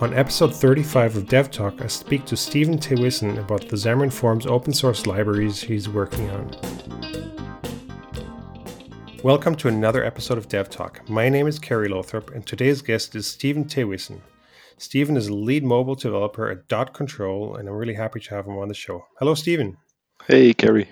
On episode 35 of DevTalk, I speak to Steven Thewissen about the Xamarin Forms open source libraries he's working on. Welcome to another episode of DevTalk. My name is Kerry Lothrop, and today's guest is Steven Thewissen. Steven is a lead mobile developer at Dot Control, and I'm really happy to have him on the show. Hello, Steven. Hey, Kerry.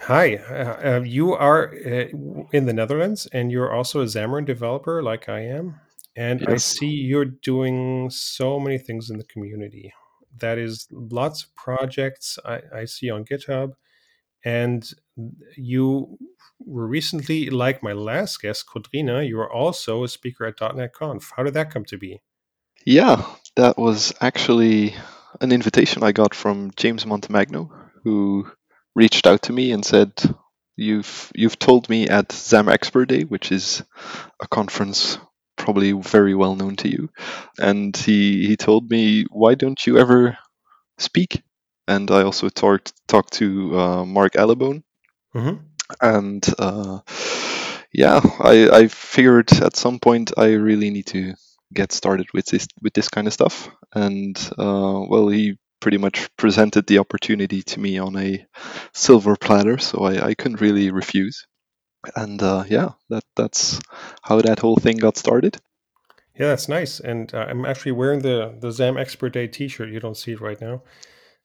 Hi, uh, uh, you are uh, in the Netherlands, and you're also a Xamarin developer like I am. And yes. I see you're doing so many things in the community. That is lots of projects I, I see on GitHub. And you were recently, like my last guest, Codrina, you were also a speaker at .NET Conf. How did that come to be? Yeah, that was actually an invitation I got from James Montemagno, who reached out to me and said, "You've you've told me at XamExpertDay, which is a conference probably very well known to you. And he he told me, why don't you ever speak? And I also talked talked to uh, Mark Allibone, mm-hmm. and uh, yeah, I I figured at some point I really need to get started with this with this kind of stuff. And uh, well, he pretty much presented the opportunity to me on a silver platter, so I, I couldn't really refuse and uh, yeah, that that's how that whole thing got started. Yeah, that's nice. And uh, I'm actually wearing the the XamExpertDay T-shirt. You don't see it right now.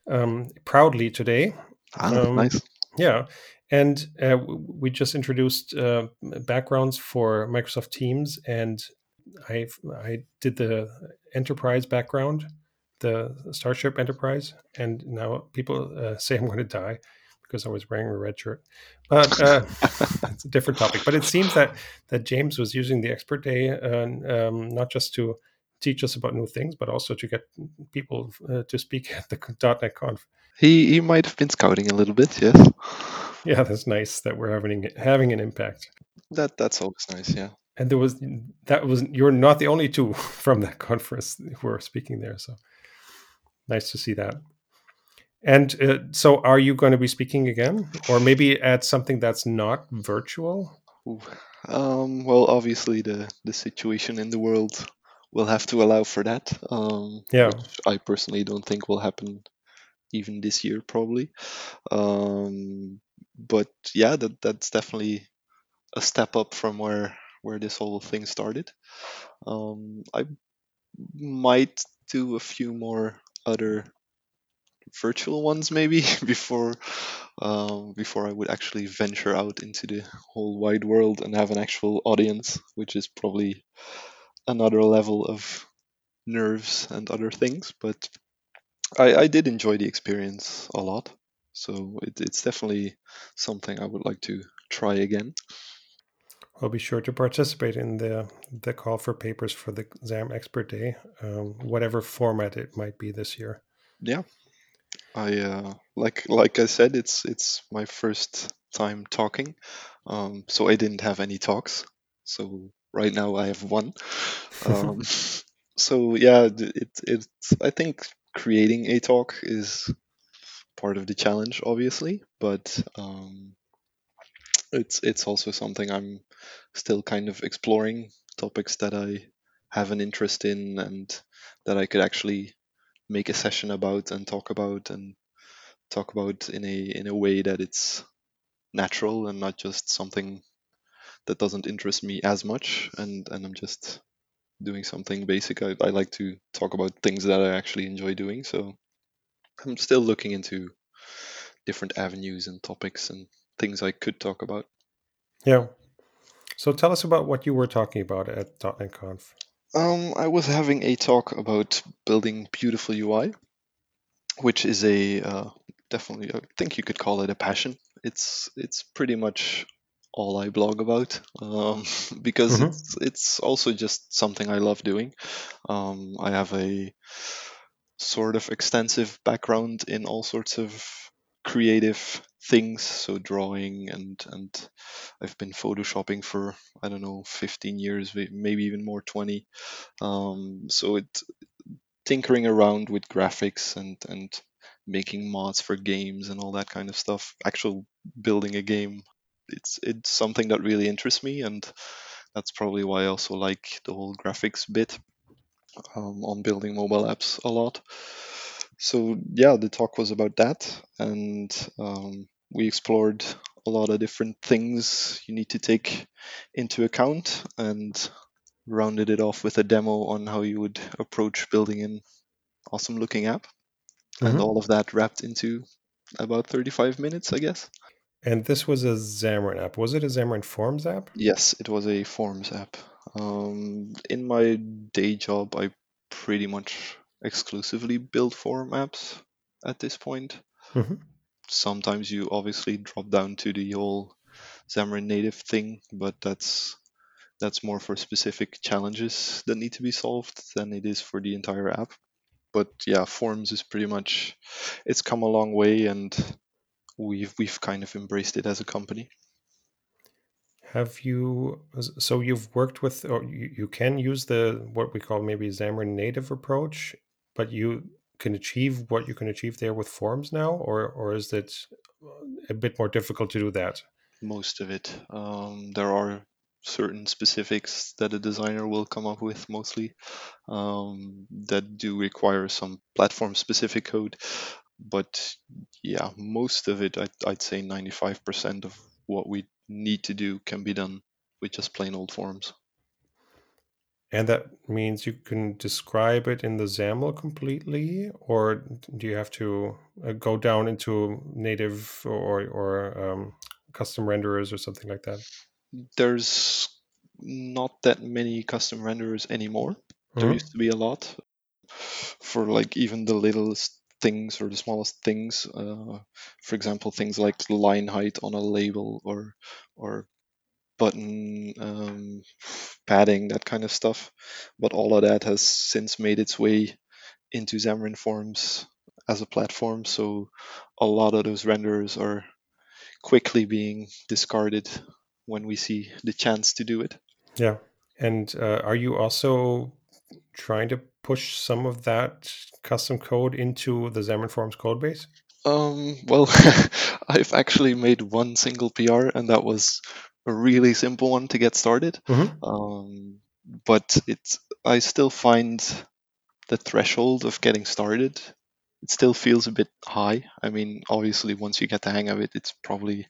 Um, proudly today. Ah, um, nice. Yeah, and uh, we just introduced uh, backgrounds for Microsoft Teams, and I I did the enterprise background, the Starship Enterprise, and now people uh, say I'm going to die because I was wearing a red shirt. But uh, it's a different topic. But it seems that that James was using the expert day uh, um, not just to teach us about new things, but also to get people uh, to speak at the .NET Conf. He he might have been scouting a little bit, yes. Yeah, that's nice that we're having having an impact. That that's always nice, yeah. And there was that was you're not the only two from that conference who are speaking there, so nice to see that. And uh, so, are you going to be speaking again, or maybe at something that's not virtual? Um, well, obviously, the the situation in the world will have to allow for that. Um, yeah, I personally don't think will happen even this year, probably. Um, but yeah, that that's definitely a step up from where where this whole thing started. Um, I might do a few more other virtual ones maybe before um, before I would actually venture out into the whole wide world and have an actual audience, which is probably another level of nerves and other things. But I, I did enjoy the experience a lot, so it, it's definitely something I would like to try again. I'll be sure to participate in the the call for papers for the XamExpertDay, um, whatever format it might be this year. Yeah, I uh, like like I said, it's it's my first time talking, um, so I didn't have any talks. So right now I have one. Um, so yeah, it it I think creating a talk is part of the challenge, obviously, but um, it's it's also something I'm still kind of exploring topics that I have an interest in and that I could actually make a session about and talk about and talk about in a in a way that it's natural and not just something that doesn't interest me as much and and I'm just doing something basic. I, I like to talk about things that I actually enjoy doing. So I'm still looking into different avenues and topics and things I could talk about. Yeah. So tell us about what you were talking about at .NET Conf. Um, I was having a talk about building beautiful UI, which is a uh, definitely I think you could call it a passion. It's it's pretty much all I blog about um, because mm-hmm. it's it's also just something I love doing. Um, I have a sort of extensive background in all sorts of creative things so drawing and and i've been photoshopping for i don't know 15 years maybe even more 20 um, so it tinkering around with graphics and and making mods for games and all that kind of stuff actual building a game it's it's something that really interests me and that's probably why i also like the whole graphics bit um, on building mobile apps a lot. So yeah, the talk was about that, and um, we explored a lot of different things you need to take into account, and rounded it off with a demo on how you would approach building an awesome looking app, and Mhm. all of that wrapped into about 35 minutes, I guess. And this was a Xamarin app. Was it a Xamarin Forms app? Yes, it was a Forms app. Um, in my day job, I pretty much exclusively build form apps at this point. Mhm. Sometimes you obviously drop down to the whole Xamarin native thing, but that's that's more for specific challenges that need to be solved than it is for the entire app. But yeah, Forms is pretty much it's come a long way and we've we've kind of embraced it as a company. Have you? So you've worked with, or you, you can use the what we call maybe Xamarin Native approach, but you can achieve what you can achieve there with Forms now, or or is it a bit more difficult to do that? Most of it. Um, there are certain specifics that a designer will come up with mostly um, that do require some platform specific code but yeah most of it I'd, I'd say 95% of what we need to do can be done with just plain old forms And that means you can describe it in the XAML completely, or do you have to uh, go down into native or or um, custom renderers or something like that? there's not that many custom renderers anymore there Mhm. used to be a lot for like even the littlest things or the smallest things uh, for example things like line height on a label or or button um, padding that kind of stuff but all of that has since made its way into xamarin forms as a platform so a lot of those renderers are quickly being discarded when we see the chance to do it Yeah. And uh, are you also trying to push some of that custom code into the Xamarin Forms code base? Um, well, I've actually made one single PR, and that was a really simple one to get started. Mhm. Um, but it's I still find the threshold of getting started. It still feels a bit high. I mean, obviously, once you get the hang of it, it's probably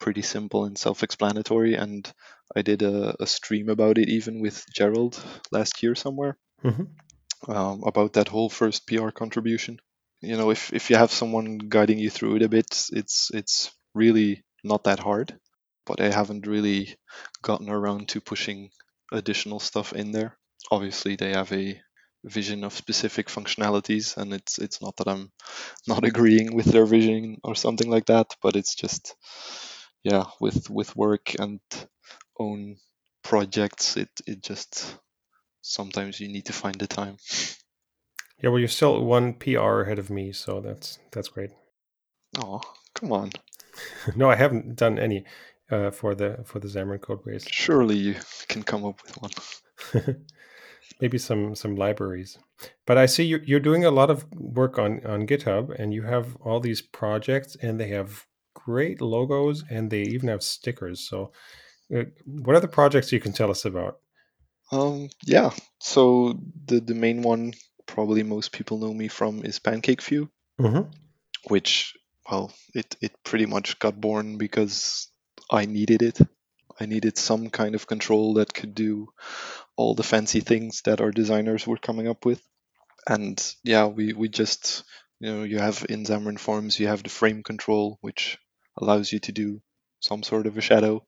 pretty simple and self-explanatory. And I did a, a stream about it even with Gerald last year somewhere Mhm. um, about that whole first PR contribution. You know, if if you have someone guiding you through it a bit, it's it's really not that hard. But I haven't really gotten around to pushing additional stuff in there. Obviously, they have a vision of specific functionalities, and it's it's not that I'm not agreeing with their vision or something like that, but it's just yeah, with with work and own projects, it it just sometimes you need to find the time. Yeah, well, you're still one PR ahead of me, so that's that's great. Oh, come on. no, I haven't done any uh, for the for the Xamarin Codebase. Surely you can come up with one. Maybe some some libraries. But I see you're, you're doing a lot of work on on GitHub, and you have all these projects, and they have great logos, and they even have stickers. So, uh, what are the projects you can tell us about? Um, yeah. So the the main one, probably most people know me from, is PancakeView, Mhm. which well, it it pretty much got born because I needed it. I needed some kind of control that could do all the fancy things that our designers were coming up with. And yeah, we we just you know you have in Xamarin Forms you have the frame control, which allows you to do some sort of a shadow.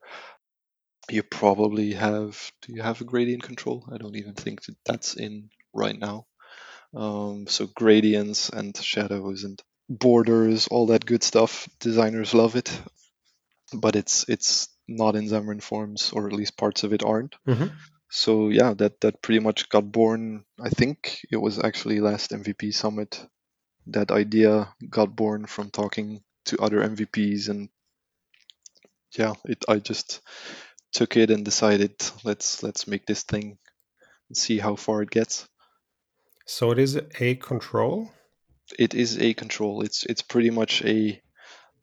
You probably have do you have a gradient control? I don't even think that that's in right now. Um, so gradients and shadows and borders, all that good stuff. Designers love it, but it's it's not in Xamarin Forms, or at least parts of it aren't. Mhm. So yeah, that that pretty much got born. I think it was actually last MVP summit. That idea got born from talking to other MVPs, and yeah, it I just took it and decided let's let's make this thing and see how far it gets. So it is a control. It is a control. It's it's pretty much a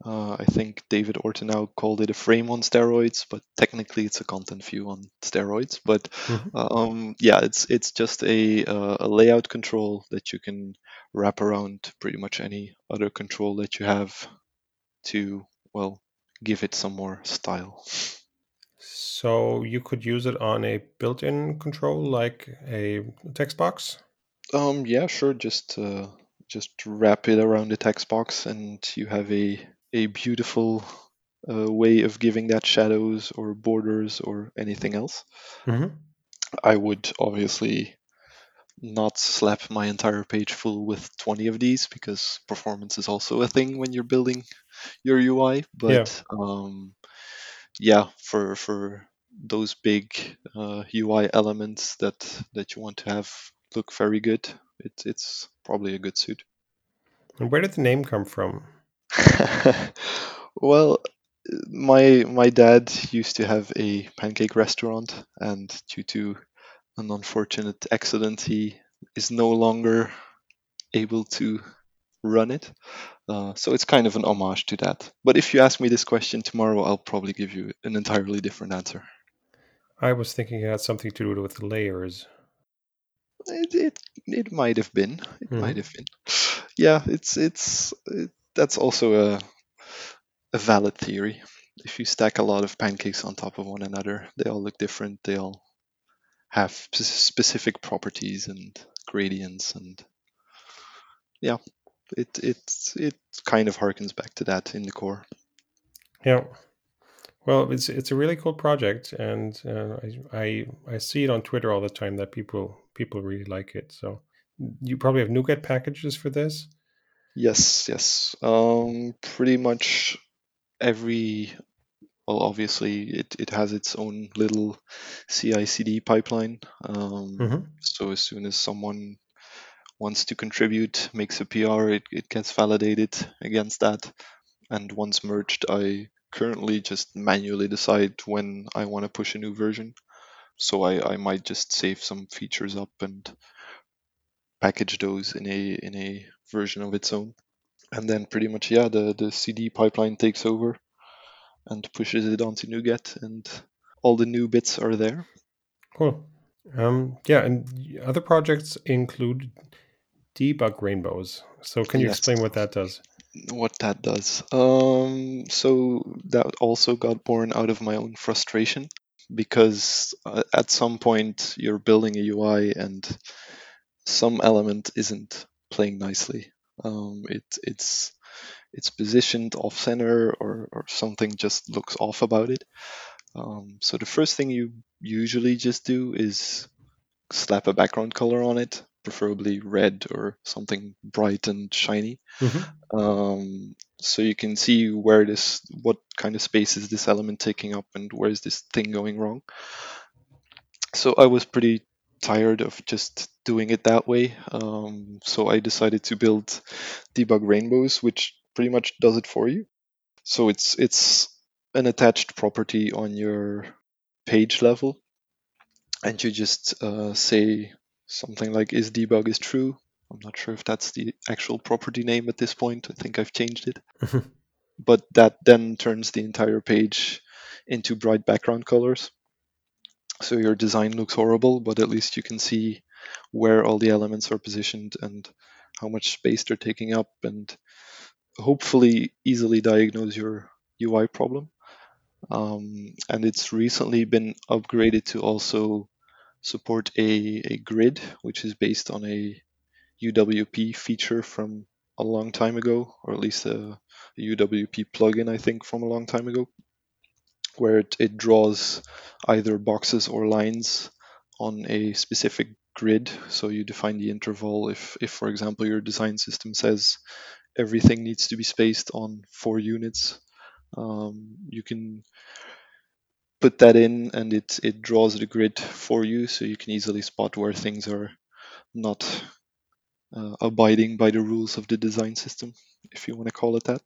Uh, I think David Ortinau called it a frame on steroids, but technically it's a content view on steroids. But Mhm. um, yeah, it's it's just a, uh, a layout control that you can wrap around pretty much any other control that you have to well give it some more style. So you could use it on a built-in control like a text box. Um, yeah, sure. Just uh, just wrap it around the text box, and you have a a beautiful uh, way of giving that shadows or borders or anything else. hmm I would obviously not slap my entire page full with 20 of these because performance is also a thing when you're building your UI. But um, yeah, for for those big uh, UI elements that that you want to have look very good, it's it's probably a good suit. And where did the name come from? well, my my dad used to have a pancake restaurant, and due to an unfortunate accident, he is no longer able to run it. Uh, so it's kind of an homage to that. But if you ask me this question tomorrow, I'll probably give you an entirely different answer. I was thinking it had something to do with layers. It it, it might have been. It Mhm. might have been. Yeah, it's it's it, that's also a a valid theory. If you stack a lot of pancakes on top of one another, they all look different. They all have spe- specific properties and gradients, and yeah, it it it kind of harkens back to that in the core. Yeah. Well, it's it's a really cool project, and uh, I, I I see it on Twitter all the time that people people really like it. So you probably have NuGet packages for this. Yes, yes. Um, pretty much every well, obviously it, it has its own little CI/CD pipeline. Um, Mhm. So as soon as someone wants to contribute, makes a PR, it, it gets validated against that. And once merged, I currently just manually decide when I want to push a new version. So I, I might just save some features up and package those in a in a version of its own. And then pretty much yeah, the, the CD pipeline takes over and pushes it onto NuGet and all the new bits are there. Cool. Um, yeah, and other projects include DebugRainbows. So can you Yes. explain what that does? what that does. Um, so that also got born out of my own frustration because uh, at some point you're building a UI and some element isn't playing nicely. Um, it, it's it's positioned off center or, or something just looks off about it. Um, so the first thing you usually just do is slap a background color on it, preferably red or something bright and shiny Mhm. um, so you can see where this what kind of space is this element taking up and where is this thing going wrong so i was pretty tired of just doing it that way. Um, so i decided to build DebugRainbows which pretty much does it for you. So it's it's an attached property on your page level. And you just uh, say something like is debug is true? I'm not sure if that's the actual property name at this point. I think i've changed it. But that then turns the entire page into bright background colors. So your design looks horrible, but at least you can see where all the elements are positioned and how much space they're taking up, and hopefully easily diagnose your UI problem. Um, and it's recently been upgraded to also support a, a grid, which is based on a UWP feature from a long time ago, or at least a, a UWP plugin, I think, from a long time ago, where it, it draws either boxes or lines on a specific grid. So you define the interval. If, if for example, your design system says everything needs to be spaced on four units, um, you can put that in and it, it draws the grid for you so you can easily spot where things are not uh, abiding by the rules of the design system, if you want to call it that.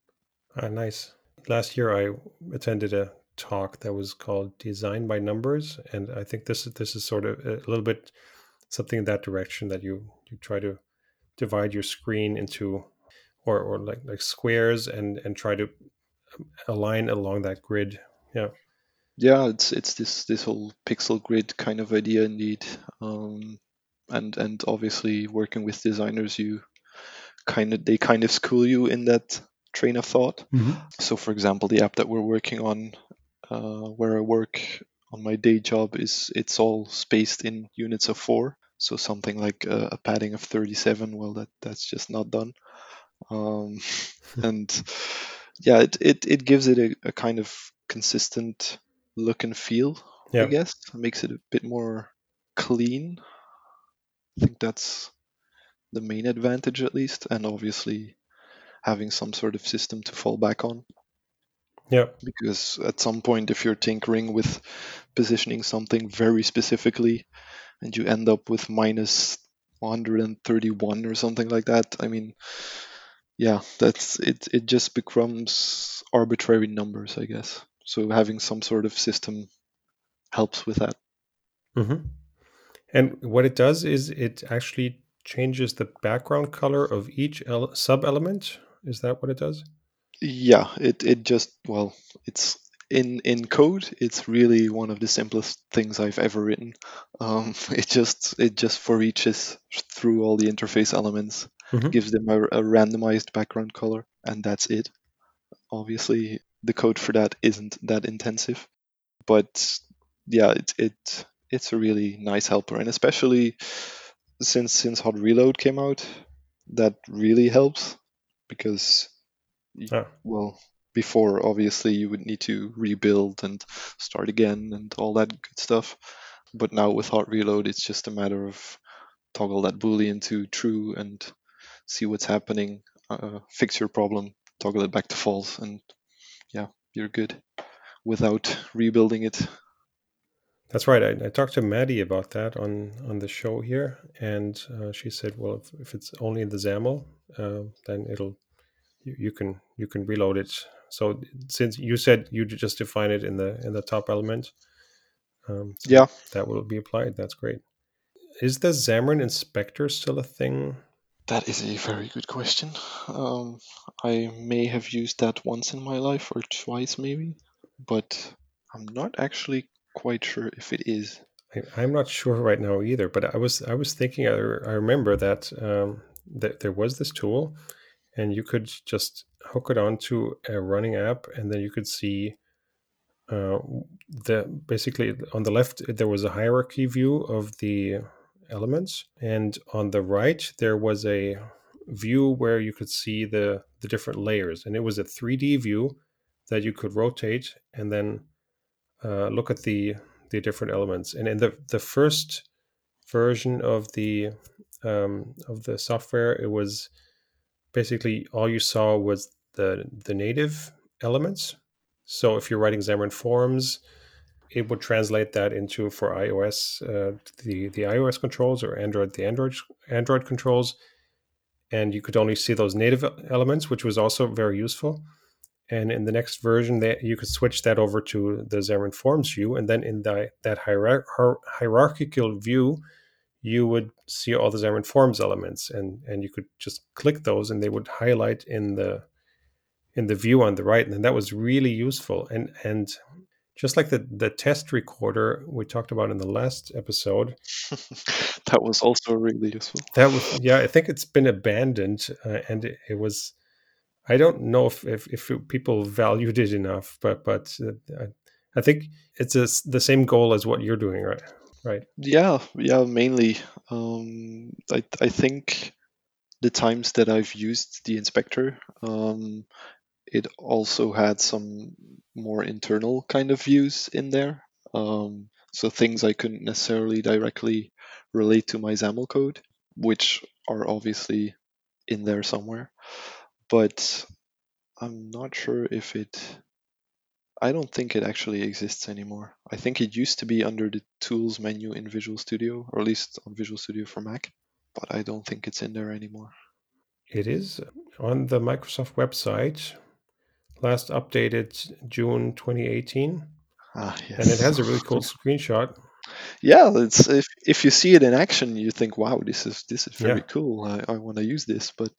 Ah, nice. Last year, I attended a talk that was called "Design by Numbers," and I think this this is sort of a little bit something in that direction that you you try to divide your screen into or or like like squares and and try to align along that grid. Yeah. Yeah, it's it's this this whole pixel grid kind of idea indeed. Um, and and obviously working with designers, you kind of they kind of school you in that train of thought. Mm-hmm. So, for example, the app that we're working on, uh, where I work on my day job, is it's all spaced in units of four. So something like a, a padding of 37, well, that that's just not done. Um, and yeah, it, it, it gives it a, a kind of consistent look and feel, Yeah. I guess. It makes it a bit more clean. I think that's the main advantage, at least. And obviously, having some sort of system to fall back on. Yeah. Because at some point, if you're tinkering with positioning something very specifically and you end up with minus 131 or something like that, I mean, yeah, that's it. It just becomes arbitrary numbers, I guess. So having some sort of system helps with that. Mm-hmm. And what it does is it actually changes the background color of each ele- sub element. Is that what it does? Yeah, it it just well, it's in in code. It's really one of the simplest things I've ever written. Um, it just it just for reaches through all the interface elements, Mhm. gives them a, a randomized background color, and that's it. Obviously, the code for that isn't that intensive, but yeah, it it it's a really nice helper, and especially since since Hot Reload came out, that really helps because y- Ah. well before obviously you would need to rebuild and start again and all that good stuff but now with hot reload it's just a matter of toggle that boolean to true and see what's happening uh, fix your problem toggle it back to false and yeah you're good without rebuilding it That's right. I, I talked to Maddie about that on on the show here, and uh, she said, "Well, if, if it's only in the XAML, uh, then it'll you, you can you can reload it." So since you said you just define it in the in the top element, um, so yeah that will be applied. That's great. Is the Xamarin Inspector still a thing? that is a very good question um, i may have used that once in my life or twice maybe but i'm not actually quite sure if it is I, I'm not sure right now either, but I was I was thinking I, I remember that um, that there was this tool, and you could just hook it onto a running app, and then you could see uh, the basically on the left there was a hierarchy view of the elements, and on the right there was a view where you could see the the different layers, and it was a 3D view that you could rotate and then uh, look at the the different elements. And in the the first version of the um, of the software, it was basically all you saw was the the native elements. So if you're writing Xamarin Forms, it would translate that into for iOS uh, the the iOS controls or Android the Android Android controls, and you could only see those native elements, which was also very useful. And in the next version, that you could switch that over to the Xamarin Forms view, and then in the, that hierar- hierarchical view, you would see all the Xamarin Forms elements, and and you could just click those, and they would highlight in the in the view on the right, and that was really useful. And and just like the the test recorder we talked about in the last episode, that was also really useful. that was yeah, I think it's been abandoned, uh, and it, it was. I don't know if, if, if people valued it enough, but but uh, I, I think it's a, the same goal as what you're doing, right? Right. Yeah, yeah, mainly. Um, I I think the times that I've used the inspector, um, it also had some more internal kind of views in there. Um, so things I couldn't necessarily directly relate to my XAML code, which are obviously in there somewhere. But I'm not sure if it. I don't think it actually exists anymore. I think it used to be under the tools menu in Visual Studio, or at least on Visual Studio for Mac, but I don't think it's in there anymore. It is on the Microsoft website, last updated June 2018, Ah, yes. and it has a really cool screenshot. yeah, it's if if you see it in action, you think, "Wow, this is this is very Yeah. cool. I, I want to use this." But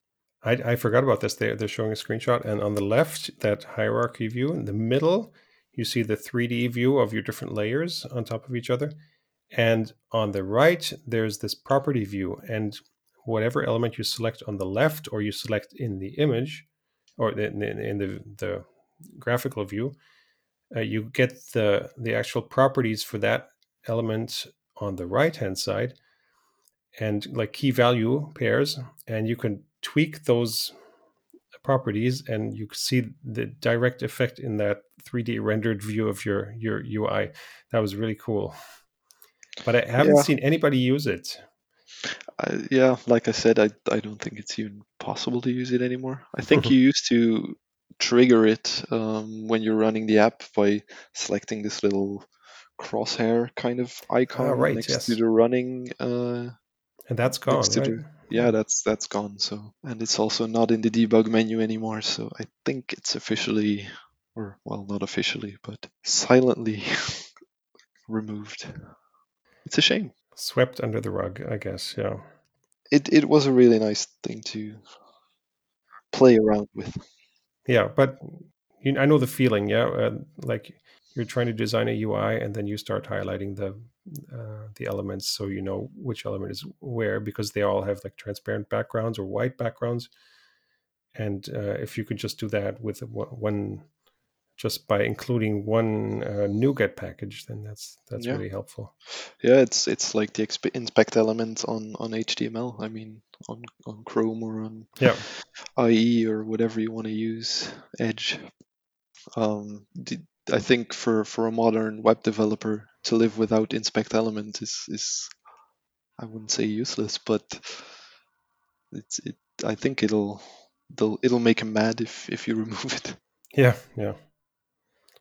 I, I forgot about this. They're, they're showing a screenshot, and on the left, that hierarchy view. In the middle, you see the 3D view of your different layers on top of each other. And on the right, there's this property view. And whatever element you select on the left or you select in the image or in, in the, the graphical view, uh, you get the, the actual properties for that element on the right hand side and like key value pairs. And you can tweak those properties and you see the direct effect in that 3D rendered view of your your UI. That was really cool. But I haven't yeah. seen anybody use it. Uh, yeah, like I said, I I don't think it's even possible to use it anymore. I think you used to trigger it um, when you're running the app by selecting this little crosshair kind of icon ah, right, next yes. to the running. Uh, and that's gone, right? The, yeah, that's that's gone. So, and it's also not in the debug menu anymore. So I think it's officially, or well, not officially, but silently removed. It's a shame. Swept under the rug, I guess. Yeah. It it was a really nice thing to play around with. Yeah, but you, I know the feeling. Yeah, uh, like you're trying to design a UI and then you start highlighting the uh, the elements so you know which element is where because they all have like transparent backgrounds or white backgrounds and uh, if you could just do that with one just by including one uh, NuGet package, then that's that's yeah. really helpful. Yeah, it's it's like the inspect element on on HTML. I mean, on on Chrome or on yeah. IE or whatever you want to use, Edge. Um, the, I think for for a modern web developer to live without inspect element is is I wouldn't say useless, but it's it. I think it'll it'll it'll make him mad if if you remove it. Yeah, yeah.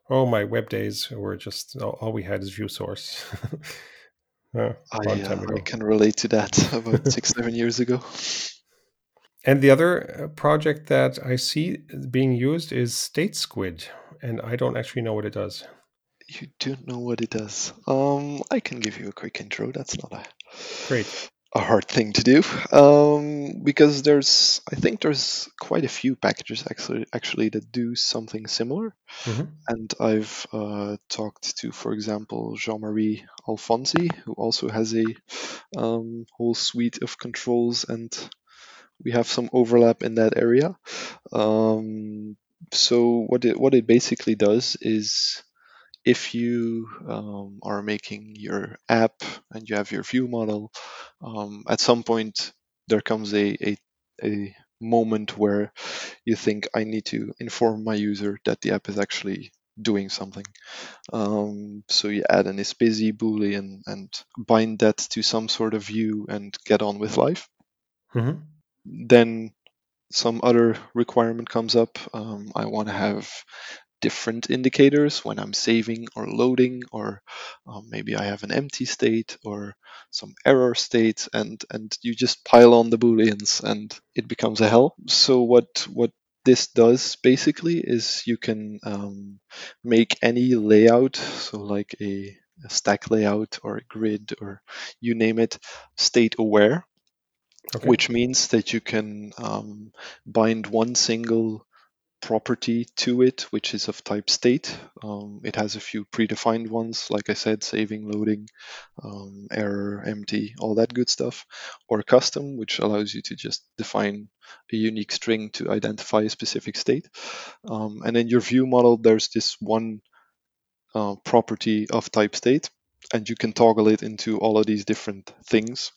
Oh, my web days were just all, all we had is view source. uh, I, uh, I can relate to that about six seven years ago. And the other uh, project that I see being used is StateSquid, and I don't actually know what it does. You don't know what it does. Um, I can give you a quick intro. That's not a great a hard thing to do um, because there's I think there's quite a few packages actually actually that do something similar, mm-hmm. and I've uh, talked to, for example, Jean-Marie Alfonsi, who also has a um, whole suite of controls and we have some overlap in that area. Um, so what it what it basically does is if you um, are making your app and you have your view model, um, at some point there comes a, a, a moment where you think I need to inform my user that the app is actually doing something. Um, so you add an is busy boolean and bind that to some sort of view and get on with life. Mm-hmm then some other requirement comes up. Um, I want to have different indicators when I'm saving or loading, or um, maybe I have an empty state or some error state, and and you just pile on the booleans, and it becomes a hell. So what what this does basically is you can um, make any layout, so like a, a stack layout or a grid or you name it, state aware okay. which means that you can um, bind one single property to it, which is of type state. Um, it has a few predefined ones, like I said, saving, loading, um, error, empty, all that good stuff, or custom, which allows you to just define a unique string to identify a specific state. Um, and in your view model, there's this one uh, property of type state, and you can toggle it into all of these different things.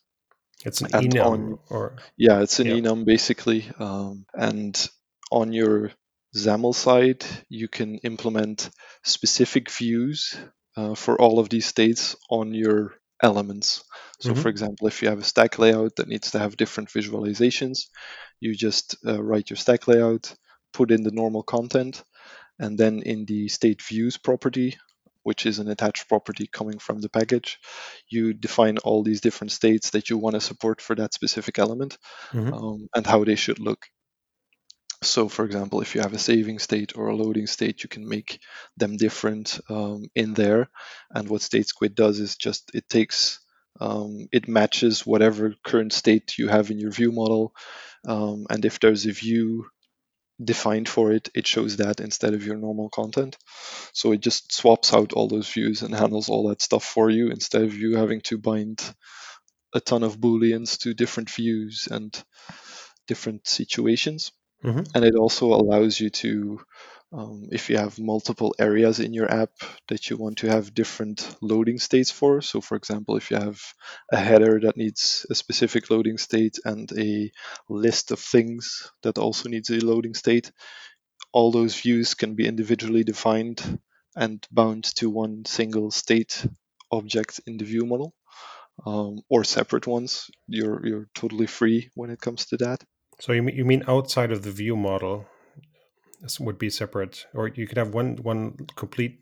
It's an and enum, on, or yeah, it's an yeah. enum basically. Um, and on your XAML side, you can implement specific views uh, for all of these states on your elements. So, mm-hmm. for example, if you have a stack layout that needs to have different visualizations, you just uh, write your stack layout, put in the normal content, and then in the state views property, which is an attached property coming from the package. You define all these different states that you want to support for that specific element mm-hmm. um, and how they should look. So, for example, if you have a saving state or a loading state, you can make them different um, in there. And what StateSquid does is just it takes um, it matches whatever current state you have in your view model Um, and if there's a view defined for it, it shows that instead of your normal content. So it just swaps out all those views and handles all that stuff for you instead of you having to bind a ton of booleans to different views and different situations. Mm-hmm. And it also allows you to, um, if you have multiple areas in your app that you want to have different loading states for. So, for example, if you have a header that needs a specific loading state and a list of things that also needs a loading state, all those views can be individually defined and bound to one single state object in the view model um, or separate ones. You're you're totally free when it comes to that. So you mean, you mean outside of the view model, would be separate, or you could have one one complete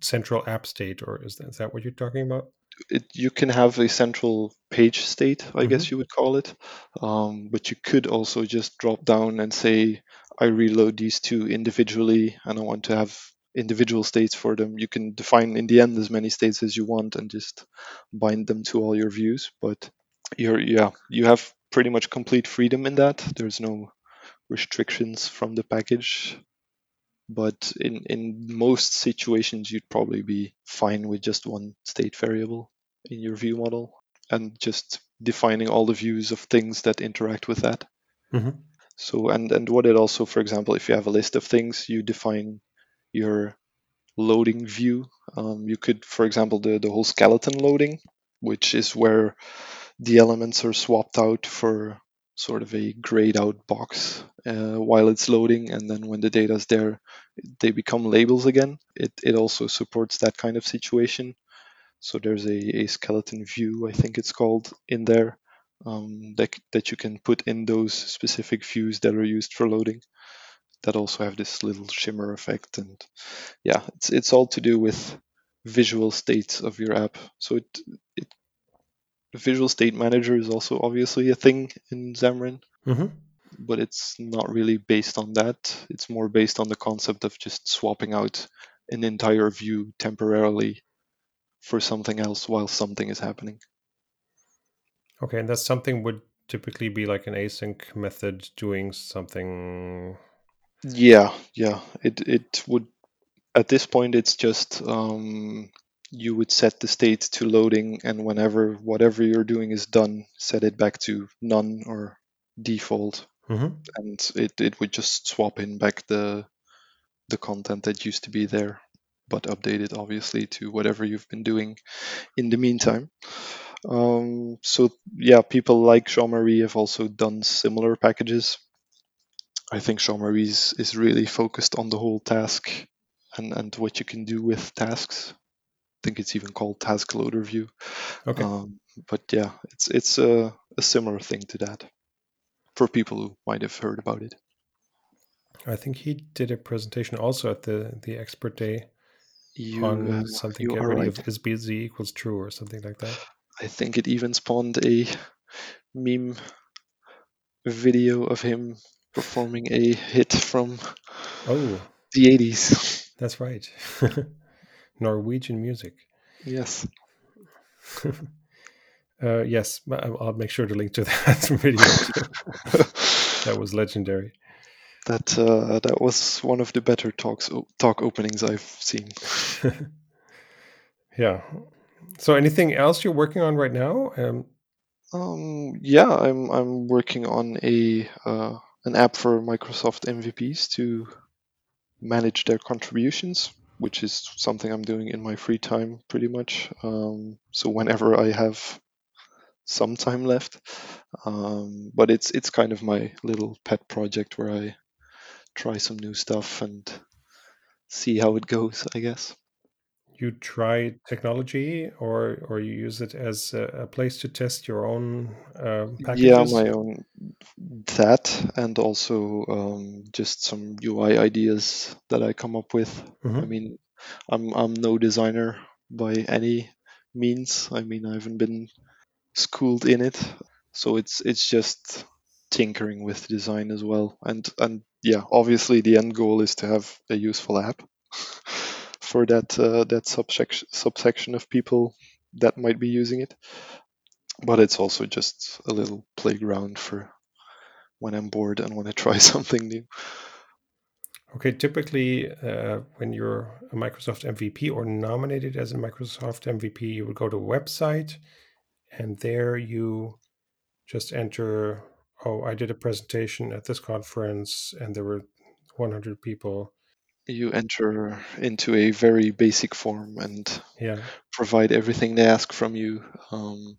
central app state, or is that, is that what you're talking about? It, you can have a central page state, I Mhm. guess you would call it, um, but you could also just drop down and say, I reload these two individually, and I want to have individual states for them. You can define in the end as many states as you want and just bind them to all your views. But you're yeah, you have pretty much complete freedom in that. There's no restrictions from the package. But in, in most situations, you'd probably be fine with just one state variable in your view model and just defining all the views of things that interact with that. Mhm. So and and what it also, for example, if you have a list of things, you define your loading view. Um, you could, for example, the the whole skeleton loading, which is where the elements are swapped out for sort of a grayed out box uh, while it's loading, and then when the data is there, they become labels again. It it also supports that kind of situation. So there's a, a skeleton view, I think it's called, in there um, that that you can put in those specific views that are used for loading. That also have this little shimmer effect, and yeah, it's it's all to do with visual states of your app. So it it the visual state manager is also obviously a thing in Xamarin, Mhm. but it's not really based on that. It's more based on the concept of just swapping out an entire view temporarily for something else while something is happening. Okay, and that something would typically be like an async method doing something. Yeah, yeah. It it would at this point it's just um, you would set the state to loading, and whenever whatever you're doing is done, set it back to none or default, Mhm. and it, it would just swap in back the the content that used to be there, but updated obviously to whatever you've been doing in the meantime. Um, so yeah, people like Jean Marie have also done similar packages. I think Jean Marie is, is really focused on the whole task and, and what you can do with tasks. I think it's even called Task Loader View. Okay. Um, but yeah, it's it's a, a similar thing to that for people who might have heard about it. I think he did a presentation also at the the expert day You, on uh, something you get ready right. of is busy equals true or something like that. I think it even spawned a meme video of him performing a hit from Oh, the 80s. that's right. Norwegian music. Yes. Uh, yes, but I- I'll make sure to link to that video. that was legendary. that uh, that was one of the better talks talk openings I've seen. yeah. So, anything else you're working on right now? Um, Um, yeah, I'm I'm working on a uh, an app for Microsoft MVPs to manage their contributions, which is something I'm doing in my free time pretty much. Um, so whenever I have some time left, um, but it's it's kind of my little pet project where I try some new stuff and see how it goes. I guess. You try technology, or or you use it as a, a place to test your own um, packages. Yeah, my own that, and also um, just some UI ideas that I come up with. I Mhm. mean, I'm I'm no designer by any means. I mean, I haven't been schooled in it, so it's it's just tinkering with design as well. And and yeah, obviously the end goal is to have a useful app for that uh, that subsection subsection of people that might be using it. But it's also just a little playground for when I'm bored and want to try something new. Okay, typically, uh, when you're a Microsoft MVP or nominated as a Microsoft MVP, you would go to a website and there you just enter, oh, I did a presentation at this conference and there were 100 people. You enter into a very basic form and Yeah. provide everything they ask from you. Um,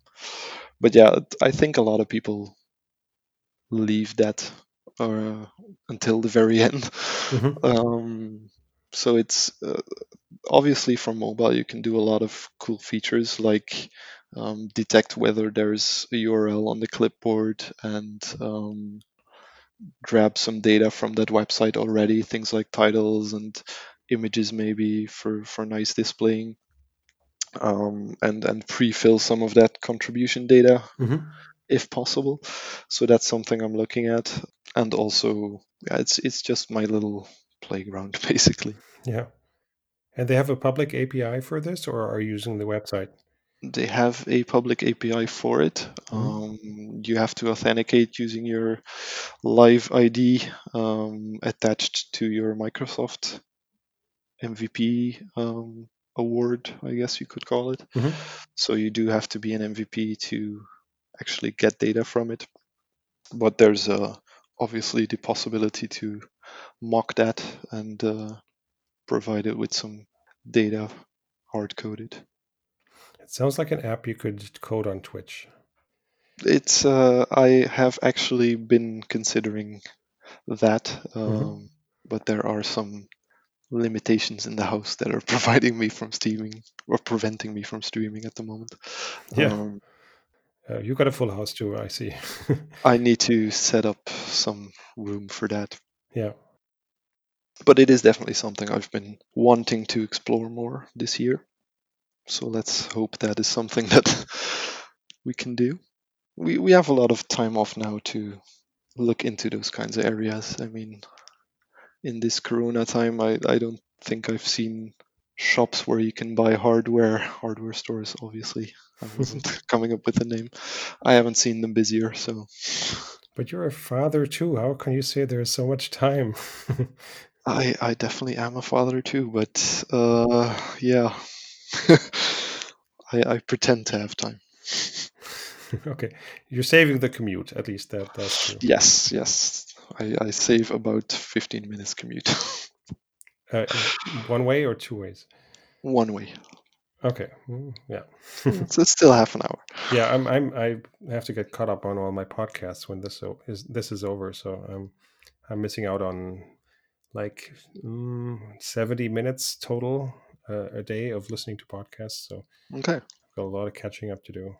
but yeah, I think a lot of people leave that uh, until the very end. Mhm. Um, so it's uh, obviously from mobile you can do a lot of cool features like um, detect whether there's a URL on the clipboard and um, grab some data from that website already, things like titles and images maybe for for nice displaying, um, and and pre-fill some of that contribution data Mhm. if possible. So that's something I'm looking at, and also yeah, it's it's just my little playground basically. Yeah. And they have a public API for this, or are you using the website? They have a public API for it. Mhm. Um, you have to authenticate using your Live ID um, attached to your Microsoft MVP um, award, I guess you could call it. Mhm. So you do have to be an MVP to actually get data from it. But there's uh, obviously the possibility to mock that and uh, provide it with some data hard coded. It sounds like an app you could code on Twitch. It's uh, I have actually been considering that, um, but there are some limitations in the house that are preventing me from streaming or preventing me from streaming at the moment. Yeah. Um, Uh, you got a full house too, I see. I need to set up some room for that. yeah. But it is definitely something I've been wanting to explore more this year. So let's hope that is something that we can do. We we have a lot of time off now to look into those kinds of areas. I mean, in this corona time, I, I don't think I've seen shops where you can buy hardware, hardware stores, obviously. I wasn't coming up with a name. I haven't seen them busier, so But you're a father too. How can you say there's so much time? I I definitely am a father too, but uh yeah. I I pretend to have time. okay. You're saving the commute, at least that that's true. Yes, yes. I, I save about 15 minutes commute Uh, one way or two ways? one way. Okay. Mm, Yeah. So it's still half an hour. yeah, I'm I'm I have to get caught up on all my podcasts when this o- is this is over, so I'm I'm missing out on like mm, 70 minutes total uh, a day of listening to podcasts, so Okay. I've got a lot of catching up to do.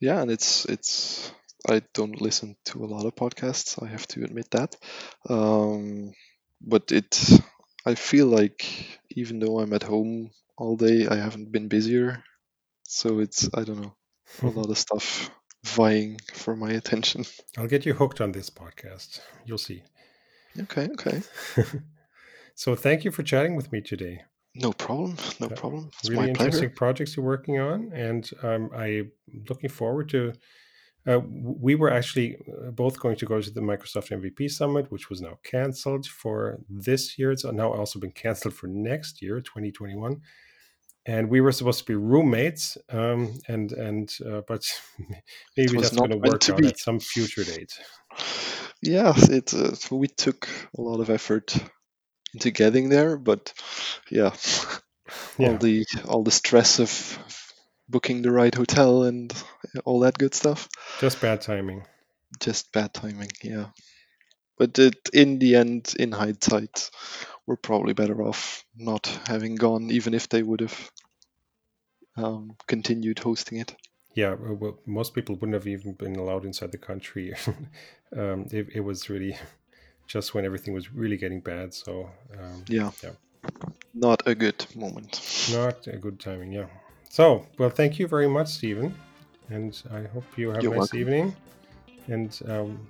Yeah, and it's it's I don't listen to a lot of podcasts. I have to admit that. Um, but it I feel like even though I'm at home all day, I haven't been busier. So it's I don't know a lot of stuff vying for my attention. I'll get you hooked on this podcast. You'll see. Okay, okay. so thank you for chatting with me today. No problem. No Yeah, problem. It's really my interesting pleasure. projects you're working on, and um, I'm looking forward to. Uh, we were actually uh, both going to go to the Microsoft MVP Summit, which was now canceled for this year. It's now also been canceled for next year, 2021. And we were supposed to be roommates, um, and and uh, but maybe that's going to work out at some future date. Yeah, it uh, we took a lot of effort into getting there, but yeah, all the all the stress of booking the right hotel and all that good stuff. just bad timing. Just bad timing, yeah. But it, in the end, in hindsight, we're probably better off not having gone, even if they would have um, continued hosting it. Yeah, well, most people wouldn't have even been allowed inside the country. um, it, it was really just when everything was really getting bad. So, um, Yeah, Yeah. not a good moment. not a good timing. Yeah. So, well, thank you very much, Steven. And I hope you have You're a nice welcome. evening. And um,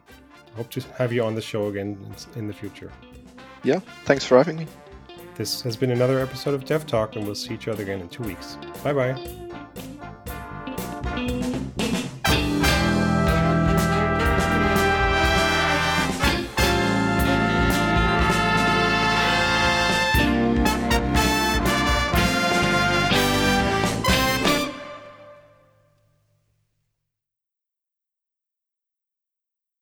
hope to have you on the show again in- in the future. Yeah, thanks for having me. This has been another episode of DevTalk, and we'll see each other again in two weeks. Bye bye.